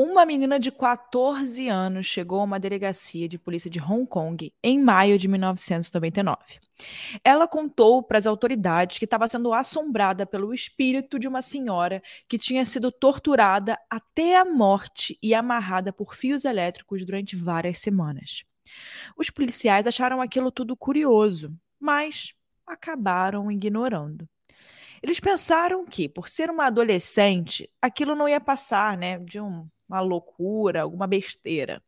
Uma menina de 14 anos chegou a uma delegacia de polícia de Hong Kong em maio de 1999. Ela contou para as autoridades que estava sendo assombrada pelo espírito de uma senhora que tinha sido torturada até a morte e amarrada por fios elétricos durante várias semanas. Os policiais acharam aquilo tudo curioso, mas acabaram ignorando. Eles pensaram que, por ser uma adolescente, aquilo não ia passar, né, de um uma loucura, alguma besteira.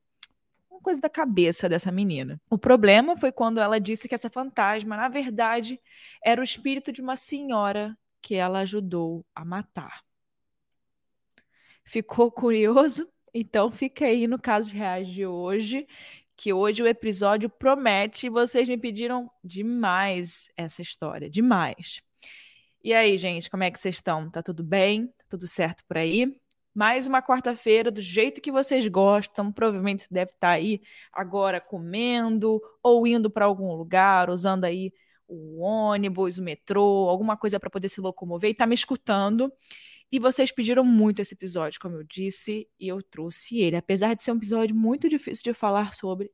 Uma coisa da cabeça dessa menina. O problema foi quando ela disse que essa fantasma, na verdade, era o espírito de uma senhora que ela ajudou a matar. Ficou curioso? Então fica aí no caso reais de hoje, que hoje o episódio promete vocês me pediram demais essa história, demais. E aí, gente, como é que vocês estão? Tá tudo bem? Tá tudo certo por aí? Mais uma quarta-feira, do jeito que vocês gostam. Provavelmente você deve estar aí agora comendo ou indo para algum lugar, usando aí o ônibus, o metrô, alguma coisa para poder se locomover e está me escutando. E vocês pediram muito esse episódio, como eu disse, e eu trouxe ele. Apesar de ser um episódio muito difícil de falar sobre,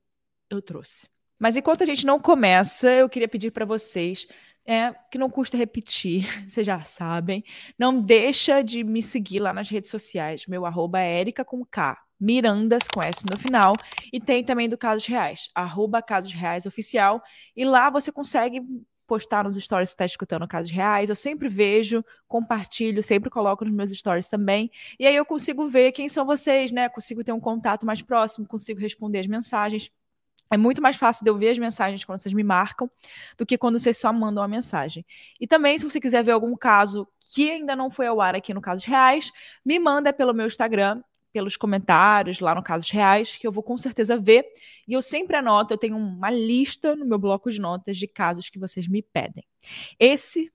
eu trouxe. Mas enquanto a gente não começa, eu queria pedir para vocês é, que não custa repetir, vocês já sabem. Não deixa de me seguir lá nas redes sociais. Meu arroba é Erika com K, Mirandas com S no final. E tem também do Casos Reais, arroba Casos Reais Oficial. E lá você consegue postar nos stories se está escutando Casos Reais. Eu sempre vejo, compartilho, sempre coloco nos meus stories também. E aí eu consigo ver quem são vocês, né? Consigo ter um contato mais próximo, consigo responder as mensagens. É muito mais fácil de eu ver as mensagens quando vocês me marcam do que quando vocês só mandam a mensagem. E também, se você quiser ver algum caso que ainda não foi ao ar aqui no Casos Reais, me manda pelo meu Instagram, pelos comentários lá no Casos Reais, que eu vou com certeza ver. E eu sempre anoto, eu tenho uma lista no meu bloco de notas de casos que vocês me pedem. Esse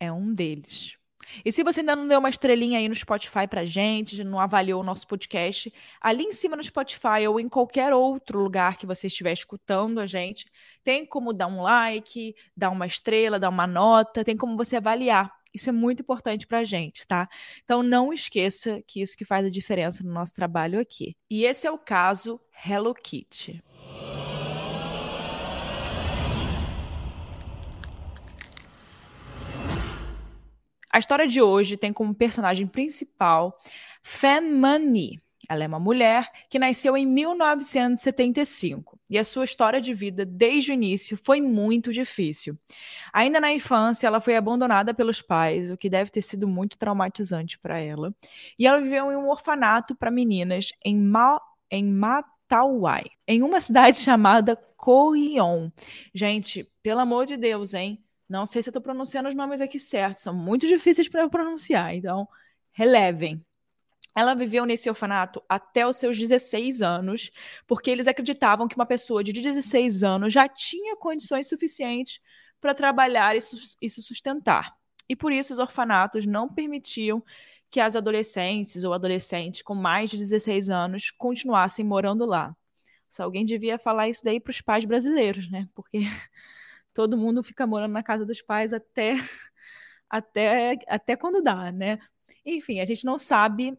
é um deles. E se você ainda não deu uma estrelinha aí no Spotify pra gente, não avaliou o nosso podcast, ali em cima no Spotify ou em qualquer outro lugar que você estiver escutando a gente, tem como dar um like, dar uma estrela, dar uma nota, tem como você avaliar. Isso é muito importante pra gente, tá? Então não esqueça que isso que faz a diferença no nosso trabalho aqui. E esse é o caso Hello Kitty. A história de hoje tem como personagem principal Fan Mani. Ela é uma mulher que nasceu em 1975 e a sua história de vida desde o início foi muito difícil. Ainda na infância, ela foi abandonada pelos pais, o que deve ter sido muito traumatizante para ela. E ela viveu em um orfanato para meninas em, Ma em Matauai, em uma cidade chamada Koion. Gente, pelo amor de Deus, hein? Não sei se eu estou pronunciando os nomes aqui certos, são muito difíceis para eu pronunciar, então relevem. Ela viveu nesse orfanato até os seus 16 anos, porque eles acreditavam que uma pessoa de 16 anos já tinha condições suficientes para trabalhar e, se sustentar. E por isso os orfanatos não permitiam que as adolescentes ou adolescentes com mais de 16 anos continuassem morando lá. Se alguém devia falar isso daí para os pais brasileiros, né? Porque todo mundo fica morando na casa dos pais até até até quando dá, né? Enfim, a gente não sabe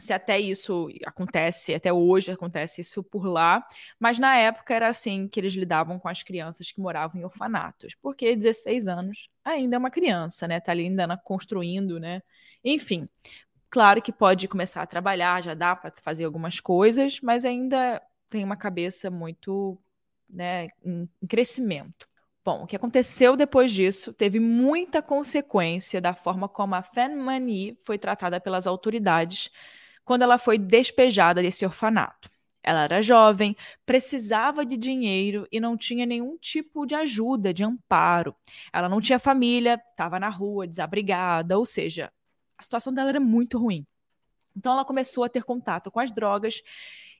se até isso acontece, até hoje acontece isso por lá, mas na época era assim que eles lidavam com as crianças que moravam em orfanatos, porque 16 anos ainda é uma criança, né? Tá ali ainda construindo, né? Enfim, claro que pode começar a trabalhar, já dá para fazer algumas coisas, mas ainda tem uma cabeça muito, né, em crescimento. Bom, o que aconteceu depois disso teve muita consequência da forma como a Fan Mani foi tratada pelas autoridades quando ela foi despejada desse orfanato. Ela era jovem, precisava de dinheiro e não tinha nenhum tipo de ajuda, de amparo. Ela não tinha família, estava na rua, desabrigada, ou seja, a situação dela era muito ruim. Então ela começou a ter contato com as drogas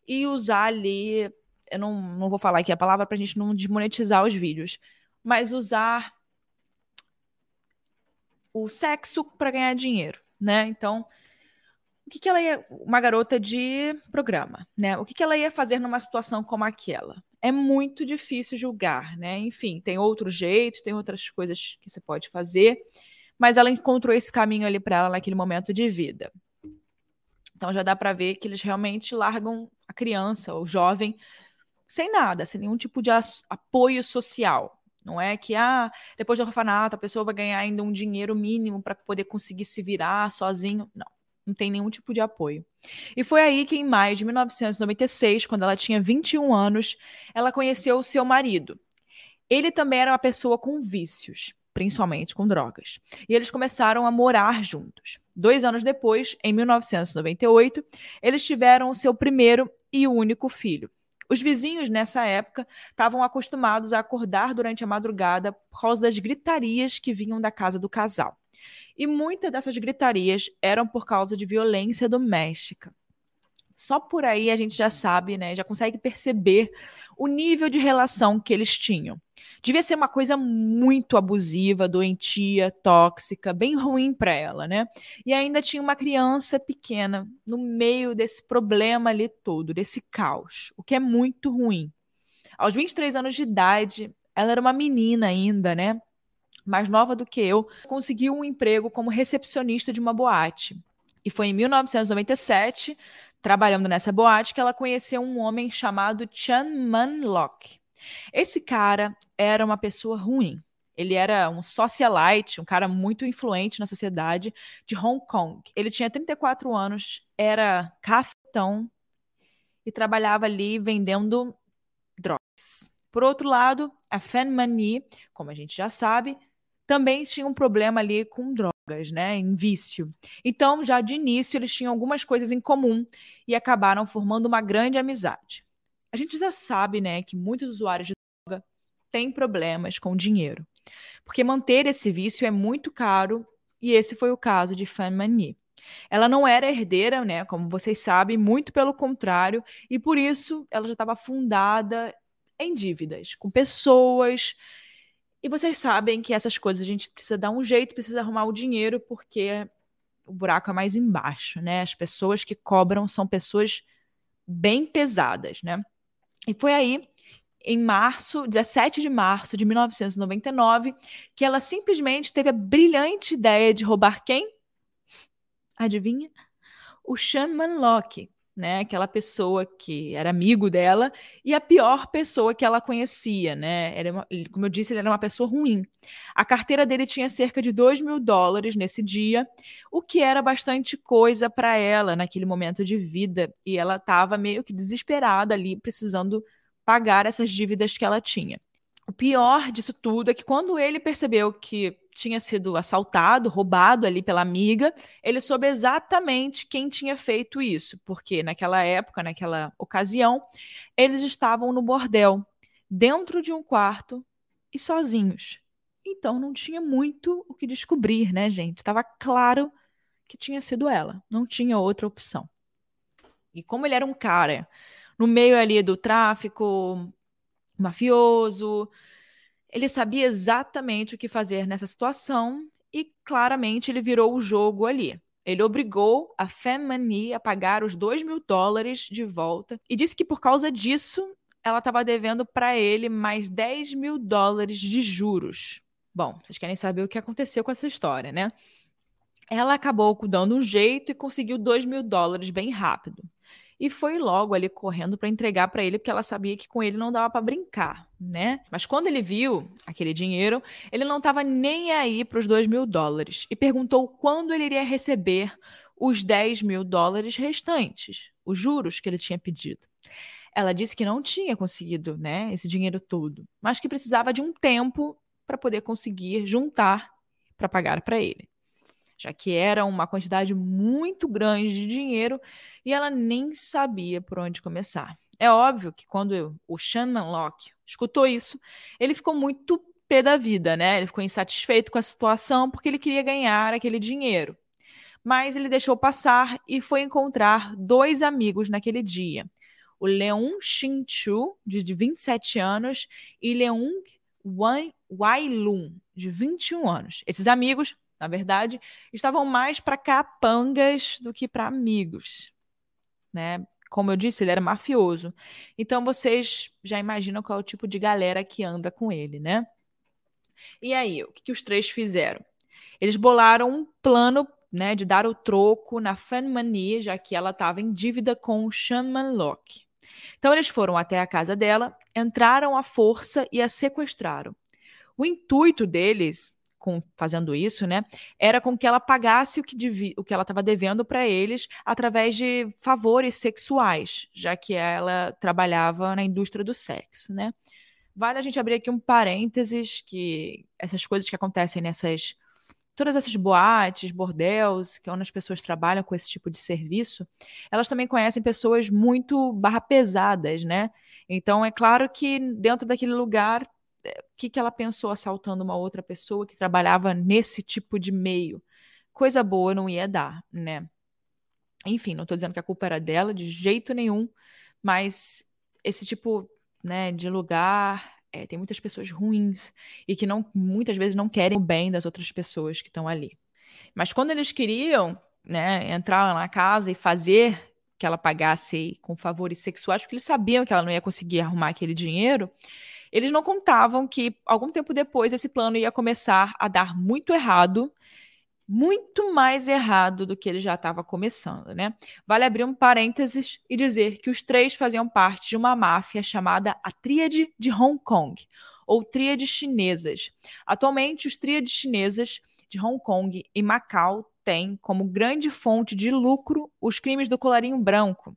e usar ali. Eu não, não vou falar aqui a palavra para a gente não desmonetizar os vídeos, mas usar o sexo para ganhar dinheiro, né? Então, o que, que ela ia. Uma garota de programa, né? O que, que ela ia fazer numa situação como aquela? É muito difícil julgar, né? Enfim, tem outro jeito, tem outras coisas que você pode fazer, mas ela encontrou esse caminho ali para ela naquele momento de vida. Então já dá para ver que eles realmente largam a criança, o jovem, sem nada, sem nenhum tipo de apoio social. Não é que, ah, depois do orfanato a pessoa vai ganhar ainda um dinheiro mínimo para poder conseguir se virar sozinho. Não, não tem nenhum tipo de apoio. E foi aí que, em maio de 1996, quando ela tinha 21 anos, ela conheceu o seu marido. Ele também era uma pessoa com vícios, principalmente com drogas. E eles começaram a morar juntos. Dois anos depois, em 1998, eles tiveram o seu primeiro e único filho. Os vizinhos, nessa época, estavam acostumados a acordar durante a madrugada por causa das gritarias que vinham da casa do casal. E muitas dessas gritarias eram por causa de violência doméstica. Só por aí a gente já sabe, né, já consegue perceber o nível de relação que eles tinham. Devia ser uma coisa muito abusiva, doentia, tóxica, bem ruim para ela, né? E ainda tinha uma criança pequena no meio desse problema ali todo, desse caos, o que é muito ruim. Aos 23 anos de idade, ela era uma menina ainda, né? Mais nova do que eu, conseguiu um emprego como recepcionista de uma boate. E foi em 1997, trabalhando nessa boate, que ela conheceu um homem chamado Chan Man Lok. Esse cara era uma pessoa ruim. Ele era um socialite, um cara muito influente na sociedade de Hong Kong. Ele tinha 34 anos, era cafetão e trabalhava ali vendendo drogas. Por outro lado, a Fan Mani, como a gente já sabe, também tinha um problema ali com drogas, né, em vício. Então, já de início, eles tinham algumas coisas em comum e acabaram formando uma grande amizade a gente já sabe, né, que muitos usuários de droga têm problemas com dinheiro, porque manter esse vício é muito caro e esse foi o caso de Fan Mani. Ela não era herdeira, né, como vocês sabem, muito pelo contrário, e por isso ela já estava fundada em dívidas com pessoas. E vocês sabem que essas coisas a gente precisa dar um jeito, precisa arrumar o dinheiro, porque o buraco é mais embaixo, né? As pessoas que cobram são pessoas bem pesadas, né? E foi aí, em março, 17 de março de 1999, que ela simplesmente teve a brilhante ideia de roubar quem? Adivinha? O Sean Manlock, né? Aquela pessoa que era amigo dela e a pior pessoa que ela conhecia, né? Era uma, como eu disse, ele era uma pessoa ruim. A carteira dele tinha cerca de 2 mil dólares nesse dia, o que era bastante coisa para ela naquele momento de vida. E ela estava meio que desesperada ali, precisando pagar essas dívidas que ela tinha. O pior disso tudo é que quando ele percebeu que tinha sido assaltado, roubado ali pela amiga, ele soube exatamente quem tinha feito isso, porque naquela época, naquela ocasião, eles estavam no bordel, dentro de um quarto e sozinhos. Então não tinha muito o que descobrir, né, gente? Estava claro que tinha sido ela, não tinha outra opção. E como ele era um cara no meio ali do tráfico, mafioso. Ele sabia exatamente o que fazer nessa situação e claramente ele virou o jogo ali. Ele obrigou a Femani a pagar os 2 mil dólares de volta e disse que por causa disso ela estava devendo para ele mais 10 mil dólares de juros. Bom, vocês querem saber o que aconteceu com essa história, né? Ela acabou dando um jeito e conseguiu 2 mil dólares bem rápido e foi logo ali correndo para entregar para ele, porque ela sabia que com ele não dava para brincar, né? Mas quando ele viu aquele dinheiro, ele não estava nem aí para os 2 mil dólares e perguntou quando ele iria receber os 10 mil dólares restantes, os juros que ele tinha pedido. Ela disse que não tinha conseguido né, esse dinheiro todo, mas que precisava de um tempo para poder conseguir juntar para pagar para ele já que era uma quantidade muito grande de dinheiro e ela nem sabia por onde começar. É óbvio que quando o Shannon Locke escutou isso, ele ficou muito pé da vida, né? Ele ficou insatisfeito com a situação porque ele queria ganhar aquele dinheiro. Mas ele deixou passar e foi encontrar dois amigos naquele dia. O Leung Shin Chu, de 27 anos, e Leung Wai Lun, de 21 anos. Esses amigos na verdade, estavam mais para capangas do que para amigos, né? Como eu disse, ele era mafioso. Então vocês já imaginam qual é o tipo de galera que anda com ele, né? E aí, o que, que os três fizeram? Eles bolaram um plano né, de dar o troco na Fanmanie, já que ela estava em dívida com o Shaman Locke. Então eles foram até a casa dela, entraram à força e a sequestraram. O intuito deles com, fazendo isso, né, era com que ela pagasse o que, devia, o que ela estava devendo para eles através de favores sexuais, já que ela trabalhava na indústria do sexo, né. Vale a gente abrir aqui um parênteses que essas coisas que acontecem nessas todas essas boates, bordéis, que é onde as pessoas trabalham com esse tipo de serviço, elas também conhecem pessoas muito barra pesadas, né? Então é claro que dentro daquele lugar o que, que ela pensou assaltando uma outra pessoa que trabalhava nesse tipo de meio? Coisa boa não ia dar, né? Enfim, não estou dizendo que a culpa era dela de jeito nenhum, mas esse tipo né, de lugar é, tem muitas pessoas ruins e que não muitas vezes não querem o bem das outras pessoas que estão ali. Mas quando eles queriam né, entrar na casa e fazer que ela pagasse com favores sexuais, porque eles sabiam que ela não ia conseguir arrumar aquele dinheiro, eles não contavam que algum tempo depois esse plano ia começar a dar muito errado, muito mais errado do que ele já estava começando, né? Vale abrir um parênteses e dizer que os três faziam parte de uma máfia chamada a Tríade de Hong Kong, ou Tríades Chinesas. Atualmente, os Tríades Chinesas de Hong Kong e Macau têm como grande fonte de lucro os crimes do colarinho branco,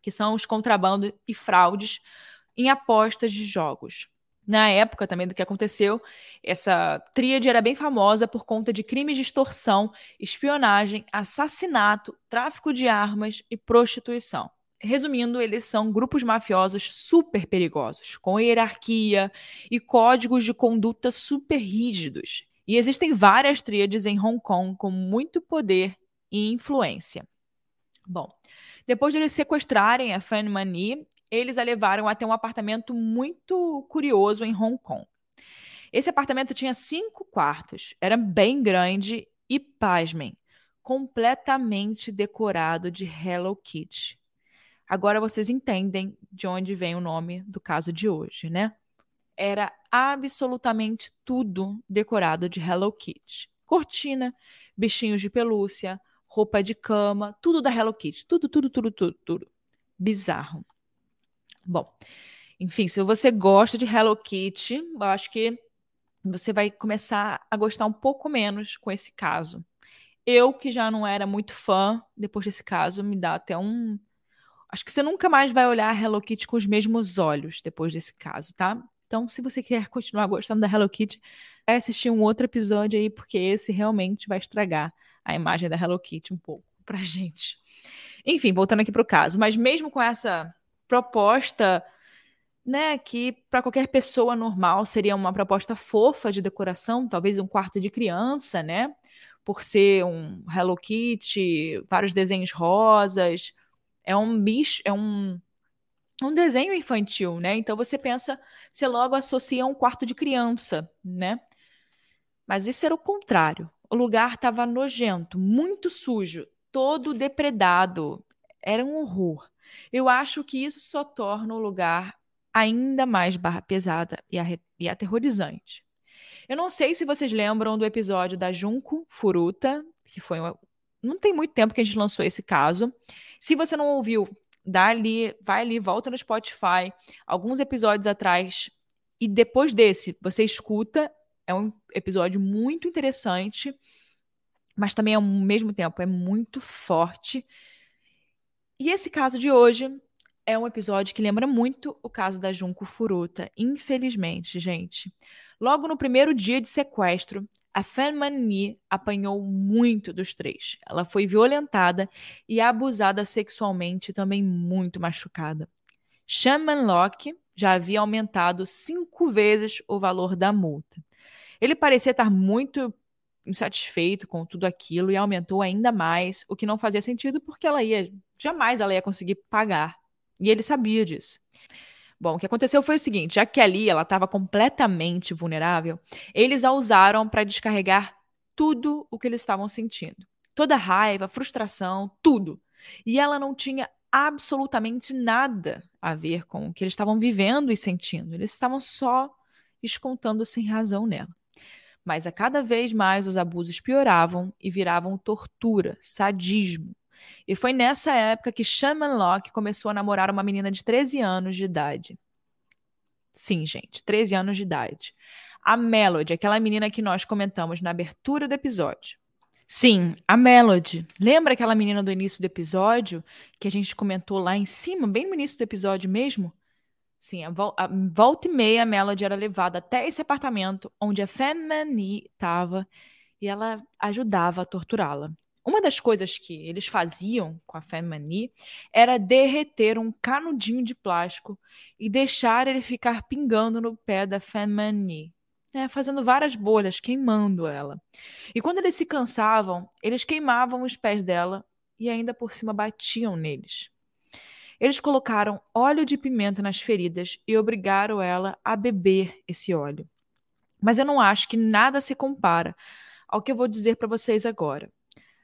que são os contrabandos e fraudes em apostas de jogos. Na época também do que aconteceu, essa tríade era bem famosa por conta de crimes de extorsão, espionagem, assassinato, tráfico de armas e prostituição. Resumindo, eles são grupos mafiosos super perigosos, com hierarquia e códigos de conduta super rígidos. E existem várias tríades em Hong Kong com muito poder e influência. Bom, depois de eles sequestrarem a Fan Mani, eles a levaram até um apartamento muito curioso em Hong Kong. Esse apartamento tinha cinco quartos, era bem grande e, pasmem, completamente decorado de Hello Kitty. Agora vocês entendem de onde vem o nome do caso de hoje, né? Era absolutamente tudo decorado de Hello Kitty. Cortina, bichinhos de pelúcia, roupa de cama, tudo da Hello Kitty. Tudo, tudo, tudo, tudo, tudo. Bizarro. Bom, enfim, se você gosta de Hello Kitty, eu acho que você vai começar a gostar um pouco menos com esse caso. Eu, que já não era muito fã, depois desse caso, me dá até um. Acho que você nunca mais vai olhar Hello Kitty com os mesmos olhos depois desse caso, tá? Então, se você quer continuar gostando da Hello Kitty, vai assistir um outro episódio aí, porque esse realmente vai estragar a imagem da Hello Kitty um pouco pra gente. Enfim, voltando aqui pro caso. Mas mesmo com essa proposta, né, que para qualquer pessoa normal seria uma proposta fofa de decoração, talvez um quarto de criança, né? Por ser um Hello Kitty, vários desenhos rosas, é um bicho, é um um desenho infantil, né? Então você pensa, você logo associa um quarto de criança, né? Mas isso era o contrário. O lugar estava nojento, muito sujo, todo depredado. Era um horror. Eu acho que isso só torna o lugar ainda mais barra pesada e, e aterrorizante. Eu não sei se vocês lembram do episódio da Junko Furuta, que foi uma... não tem muito tempo que a gente lançou esse caso. Se você não ouviu, dá ali, vai ali, volta no Spotify, alguns episódios atrás e depois desse você escuta. É um episódio muito interessante, mas também ao mesmo tempo é muito forte e esse caso de hoje é um episódio que lembra muito o caso da Junko Furuta, infelizmente, gente. Logo no primeiro dia de sequestro, a Fanmani apanhou muito dos três. Ela foi violentada e abusada sexualmente, também muito machucada. Shaman Locke já havia aumentado cinco vezes o valor da multa. Ele parecia estar muito insatisfeito com tudo aquilo e aumentou ainda mais, o que não fazia sentido porque ela ia jamais ela ia conseguir pagar. E ele sabia disso. Bom, o que aconteceu foi o seguinte, já que ali ela estava completamente vulnerável, eles a usaram para descarregar tudo o que eles estavam sentindo. Toda raiva, frustração, tudo. E ela não tinha absolutamente nada a ver com o que eles estavam vivendo e sentindo. Eles estavam só descontando sem razão nela. Mas a cada vez mais os abusos pioravam e viravam tortura, sadismo. E foi nessa época que Shaman Locke começou a namorar uma menina de 13 anos de idade. Sim, gente, 13 anos de idade. A Melody, aquela menina que nós comentamos na abertura do episódio. Sim, a Melody. Lembra aquela menina do início do episódio que a gente comentou lá em cima, bem no início do episódio mesmo? Sim, a, vol a volta e meia a Melody era levada até esse apartamento onde a Femini estava e ela ajudava a torturá-la. Uma das coisas que eles faziam com a Femini era derreter um canudinho de plástico e deixar ele ficar pingando no pé da Femini, né, fazendo várias bolhas, queimando ela. E quando eles se cansavam, eles queimavam os pés dela e ainda por cima batiam neles. Eles colocaram óleo de pimenta nas feridas e obrigaram ela a beber esse óleo. Mas eu não acho que nada se compara ao que eu vou dizer para vocês agora.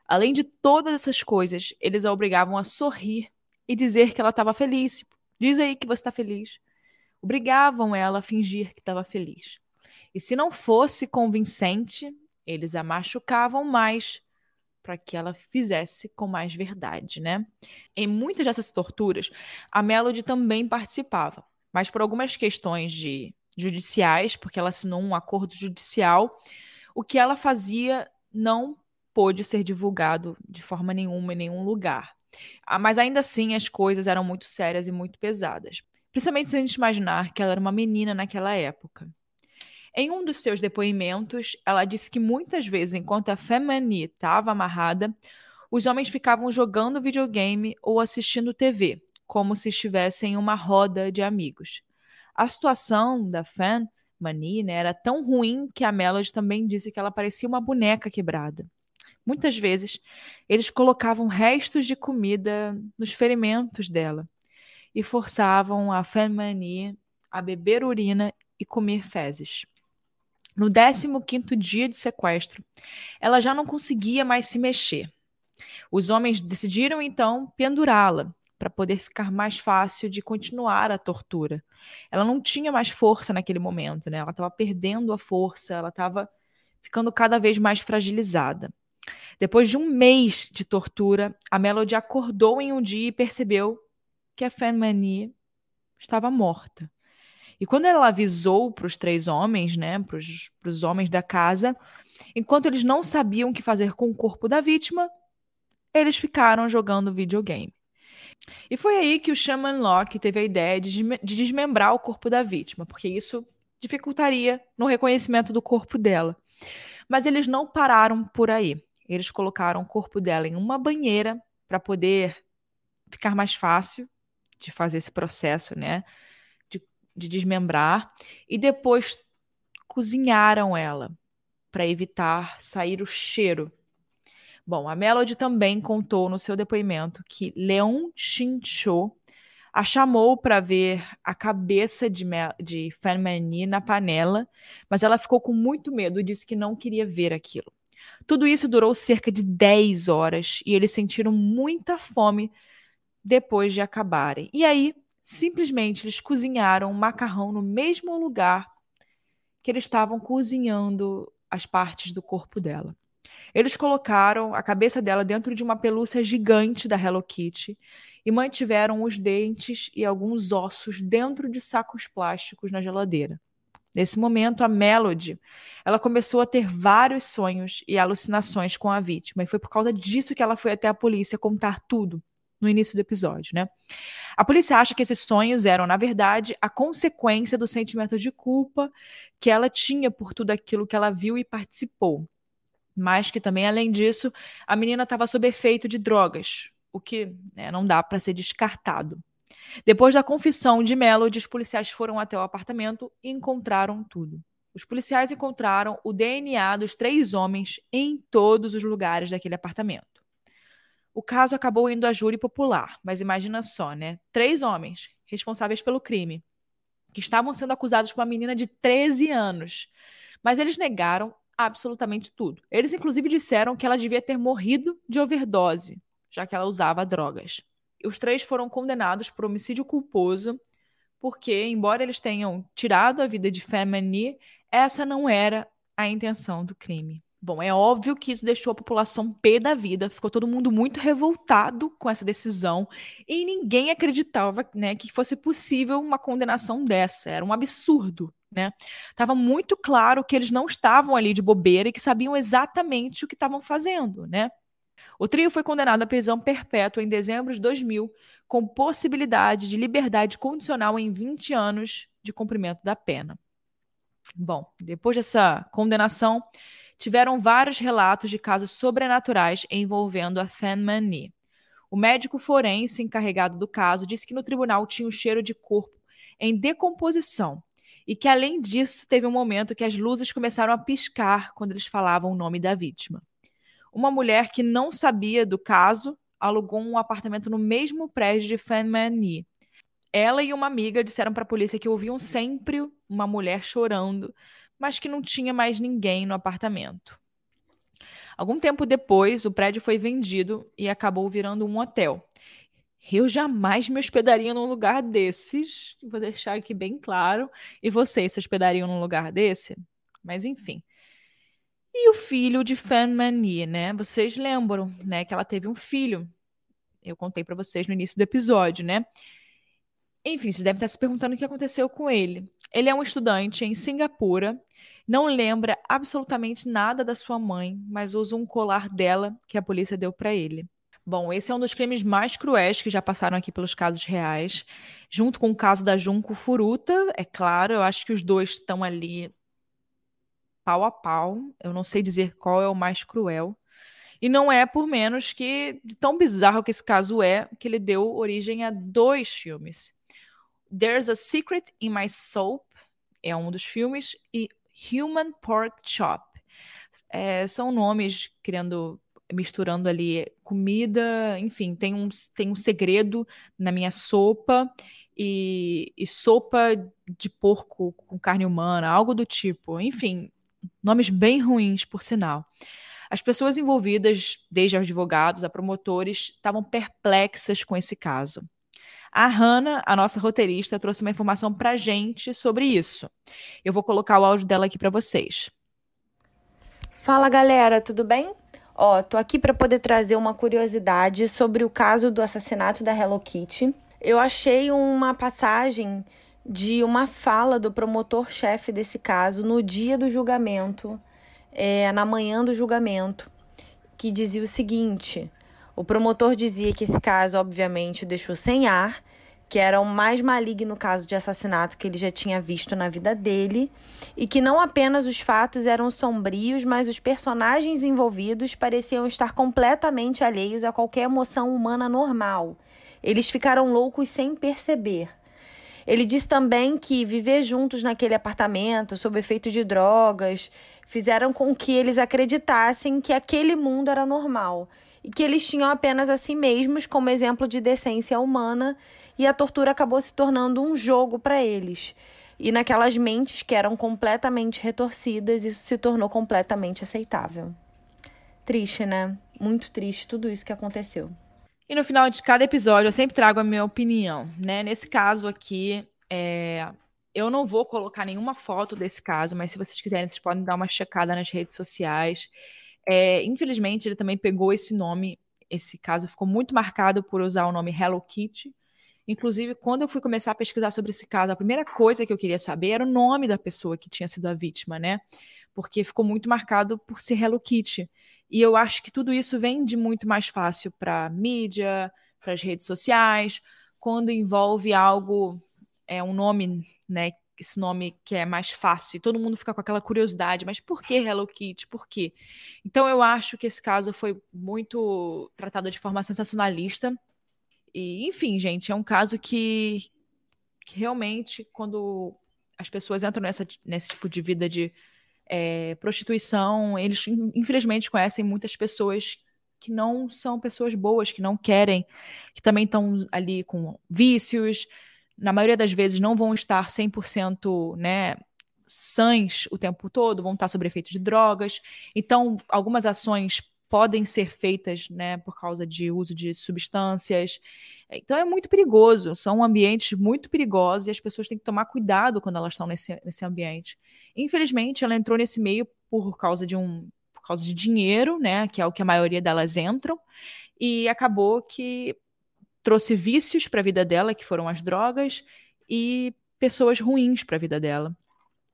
Além de todas essas coisas, eles a obrigavam a sorrir e dizer que ela estava feliz. Diz aí que você está feliz. Obrigavam ela a fingir que estava feliz. E se não fosse convincente, eles a machucavam mais para que ela fizesse com mais verdade, né? Em muitas dessas torturas, a Melody também participava, mas por algumas questões de judiciais, porque ela assinou um acordo judicial, o que ela fazia não pôde ser divulgado de forma nenhuma em nenhum lugar. Ah, mas ainda assim, as coisas eram muito sérias e muito pesadas. Principalmente se a gente imaginar que ela era uma menina naquela época. Em um dos seus depoimentos, ela disse que muitas vezes, enquanto a Femani estava amarrada, os homens ficavam jogando videogame ou assistindo TV, como se estivessem em uma roda de amigos. A situação da Fan Mani né, era tão ruim que a Melody também disse que ela parecia uma boneca quebrada. Muitas vezes, eles colocavam restos de comida nos ferimentos dela e forçavam a Fan Mani a beber urina e comer fezes. No 15 dia de sequestro, ela já não conseguia mais se mexer. Os homens decidiram então pendurá-la para poder ficar mais fácil de continuar a tortura. Ela não tinha mais força naquele momento, né? Ela estava perdendo a força, ela estava ficando cada vez mais fragilizada. Depois de um mês de tortura, a Melody acordou em um dia e percebeu que a Fanmanie estava morta. E quando ela avisou para os três homens, né, para os homens da casa, enquanto eles não sabiam o que fazer com o corpo da vítima, eles ficaram jogando videogame. E foi aí que o Shaman Locke teve a ideia de, de desmembrar o corpo da vítima, porque isso dificultaria no reconhecimento do corpo dela. Mas eles não pararam por aí. Eles colocaram o corpo dela em uma banheira para poder ficar mais fácil de fazer esse processo, né? de desmembrar e depois cozinharam ela para evitar sair o cheiro. Bom, a Melody também contou no seu depoimento que Leon Shincho a chamou para ver a cabeça de, de Fanmani na panela, mas ela ficou com muito medo e disse que não queria ver aquilo. Tudo isso durou cerca de 10 horas e eles sentiram muita fome depois de acabarem. E aí Simplesmente eles cozinharam macarrão no mesmo lugar que eles estavam cozinhando as partes do corpo dela. Eles colocaram a cabeça dela dentro de uma pelúcia gigante da Hello Kitty e mantiveram os dentes e alguns ossos dentro de sacos plásticos na geladeira. Nesse momento, a Melody, ela começou a ter vários sonhos e alucinações com a vítima, e foi por causa disso que ela foi até a polícia contar tudo no início do episódio, né? A polícia acha que esses sonhos eram, na verdade, a consequência do sentimento de culpa que ela tinha por tudo aquilo que ela viu e participou. Mas que também, além disso, a menina estava sob efeito de drogas, o que né, não dá para ser descartado. Depois da confissão de Melody, os policiais foram até o apartamento e encontraram tudo. Os policiais encontraram o DNA dos três homens em todos os lugares daquele apartamento. O caso acabou indo a júri popular, mas imagina só, né? Três homens responsáveis pelo crime, que estavam sendo acusados por uma menina de 13 anos. Mas eles negaram absolutamente tudo. Eles, inclusive, disseram que ela devia ter morrido de overdose, já que ela usava drogas. Os três foram condenados por homicídio culposo, porque, embora eles tenham tirado a vida de Femini, essa não era a intenção do crime. Bom, é óbvio que isso deixou a população pé da vida, ficou todo mundo muito revoltado com essa decisão e ninguém acreditava né, que fosse possível uma condenação dessa. Era um absurdo, né? Tava muito claro que eles não estavam ali de bobeira e que sabiam exatamente o que estavam fazendo, né? O trio foi condenado à prisão perpétua em dezembro de 2000, com possibilidade de liberdade condicional em 20 anos de cumprimento da pena. Bom, depois dessa condenação, tiveram vários relatos de casos sobrenaturais envolvendo a Fan Mani. O médico forense encarregado do caso disse que no tribunal tinha o um cheiro de corpo em decomposição e que, além disso, teve um momento que as luzes começaram a piscar quando eles falavam o nome da vítima. Uma mulher que não sabia do caso alugou um apartamento no mesmo prédio de Fan Mani. Ela e uma amiga disseram para a polícia que ouviam sempre uma mulher chorando mas que não tinha mais ninguém no apartamento. Algum tempo depois, o prédio foi vendido e acabou virando um hotel. Eu jamais me hospedaria num lugar desses, vou deixar aqui bem claro. E vocês se hospedariam num lugar desse? Mas enfim. E o filho de Fan Mani, né? Vocês lembram, né, que ela teve um filho. Eu contei para vocês no início do episódio, né? Enfim, vocês devem estar se perguntando o que aconteceu com ele. Ele é um estudante em Singapura não lembra absolutamente nada da sua mãe, mas usa um colar dela que a polícia deu para ele. Bom, esse é um dos crimes mais cruéis que já passaram aqui pelos casos reais, junto com o caso da Junco Furuta, é claro, eu acho que os dois estão ali pau a pau. Eu não sei dizer qual é o mais cruel. E não é por menos que, tão bizarro que esse caso é, que ele deu origem a dois filmes. There's a Secret in My Soap é um dos filmes, e Human Pork Chop. É, são nomes criando, misturando ali comida, enfim, tem um, tem um segredo na minha sopa e, e sopa de porco com carne humana, algo do tipo. Enfim, nomes bem ruins, por sinal. As pessoas envolvidas, desde advogados a promotores, estavam perplexas com esse caso. A Hannah, a nossa roteirista, trouxe uma informação pra gente sobre isso. Eu vou colocar o áudio dela aqui para vocês. Fala galera, tudo bem? Ó, tô aqui para poder trazer uma curiosidade sobre o caso do assassinato da Hello Kitty. Eu achei uma passagem de uma fala do promotor-chefe desse caso no dia do julgamento, é, na manhã do julgamento, que dizia o seguinte: o promotor dizia que esse caso, obviamente, o deixou sem ar, que era o mais maligno caso de assassinato que ele já tinha visto na vida dele, e que não apenas os fatos eram sombrios, mas os personagens envolvidos pareciam estar completamente alheios a qualquer emoção humana normal. Eles ficaram loucos sem perceber. Ele disse também que viver juntos naquele apartamento, sob efeito de drogas, fizeram com que eles acreditassem que aquele mundo era normal e que eles tinham apenas a si mesmos como exemplo de decência humana e a tortura acabou se tornando um jogo para eles. E naquelas mentes que eram completamente retorcidas, isso se tornou completamente aceitável. Triste, né? Muito triste tudo isso que aconteceu. E no final de cada episódio eu sempre trago a minha opinião, né? Nesse caso aqui, é... eu não vou colocar nenhuma foto desse caso, mas se vocês quiserem, vocês podem dar uma checada nas redes sociais. É, infelizmente, ele também pegou esse nome, esse caso ficou muito marcado por usar o nome Hello Kitty. Inclusive, quando eu fui começar a pesquisar sobre esse caso, a primeira coisa que eu queria saber era o nome da pessoa que tinha sido a vítima, né? Porque ficou muito marcado por ser Hello Kitty. E eu acho que tudo isso vem de muito mais fácil para mídia, para as redes sociais, quando envolve algo, é um nome, né, esse nome que é mais fácil e todo mundo fica com aquela curiosidade, mas por que Hello Kitty? Por quê? Então eu acho que esse caso foi muito tratado de forma sensacionalista. E, enfim, gente, é um caso que, que realmente, quando as pessoas entram nessa, nesse tipo de vida de é, prostituição, eles infelizmente conhecem muitas pessoas que não são pessoas boas, que não querem, que também estão ali com vícios, na maioria das vezes, não vão estar 100% né, sãs o tempo todo, vão estar sob efeito de drogas. Então, algumas ações podem ser feitas né, por causa de uso de substâncias. Então é muito perigoso, são ambientes muito perigosos e as pessoas têm que tomar cuidado quando elas estão nesse, nesse ambiente. Infelizmente, ela entrou nesse meio por causa de um por causa de dinheiro, né, que é o que a maioria delas entram, e acabou que trouxe vícios para a vida dela, que foram as drogas, e pessoas ruins para a vida dela.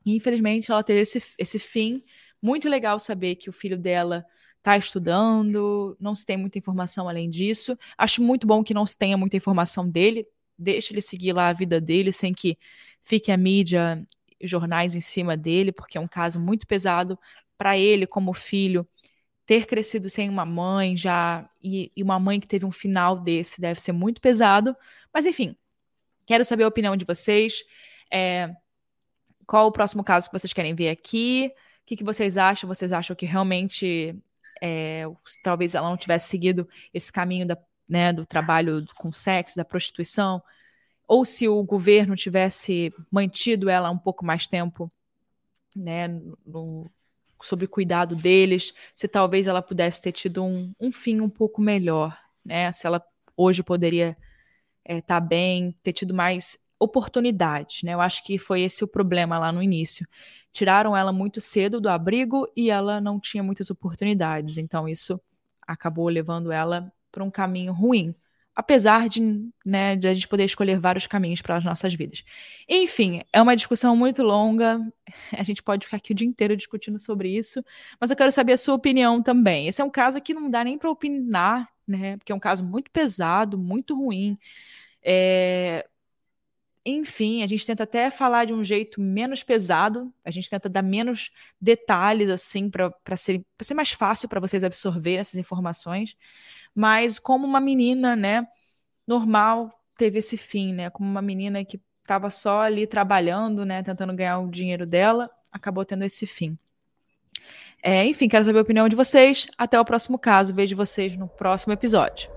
E, infelizmente, ela teve esse, esse fim. Muito legal saber que o filho dela está estudando, não se tem muita informação além disso. Acho muito bom que não se tenha muita informação dele. Deixa ele seguir lá a vida dele sem que fique a mídia, jornais em cima dele, porque é um caso muito pesado para ele como filho. Ter crescido sem uma mãe já e, e uma mãe que teve um final desse deve ser muito pesado. Mas enfim, quero saber a opinião de vocês. É, qual o próximo caso que vocês querem ver aqui? O que, que vocês acham? Vocês acham que realmente é, talvez ela não tivesse seguido esse caminho da, né, do trabalho com sexo, da prostituição? Ou se o governo tivesse mantido ela um pouco mais tempo né, no, sob cuidado deles, se talvez ela pudesse ter tido um, um fim um pouco melhor, né? Se ela hoje poderia estar é, tá bem, ter tido mais oportunidades, né? Eu acho que foi esse o problema lá no início. Tiraram ela muito cedo do abrigo e ela não tinha muitas oportunidades, então isso acabou levando ela para um caminho ruim. Apesar de, né, de a gente poder escolher vários caminhos para as nossas vidas. Enfim, é uma discussão muito longa. A gente pode ficar aqui o dia inteiro discutindo sobre isso, mas eu quero saber a sua opinião também. Esse é um caso que não dá nem para opinar, né? Porque é um caso muito pesado, muito ruim. É, enfim, a gente tenta até falar de um jeito menos pesado, a gente tenta dar menos detalhes, assim, para ser, ser mais fácil para vocês absorver essas informações. Mas como uma menina, né, normal, teve esse fim, né? Como uma menina que estava só ali trabalhando, né, tentando ganhar o dinheiro dela, acabou tendo esse fim. É, enfim, quero saber a opinião de vocês. Até o próximo caso. Vejo vocês no próximo episódio.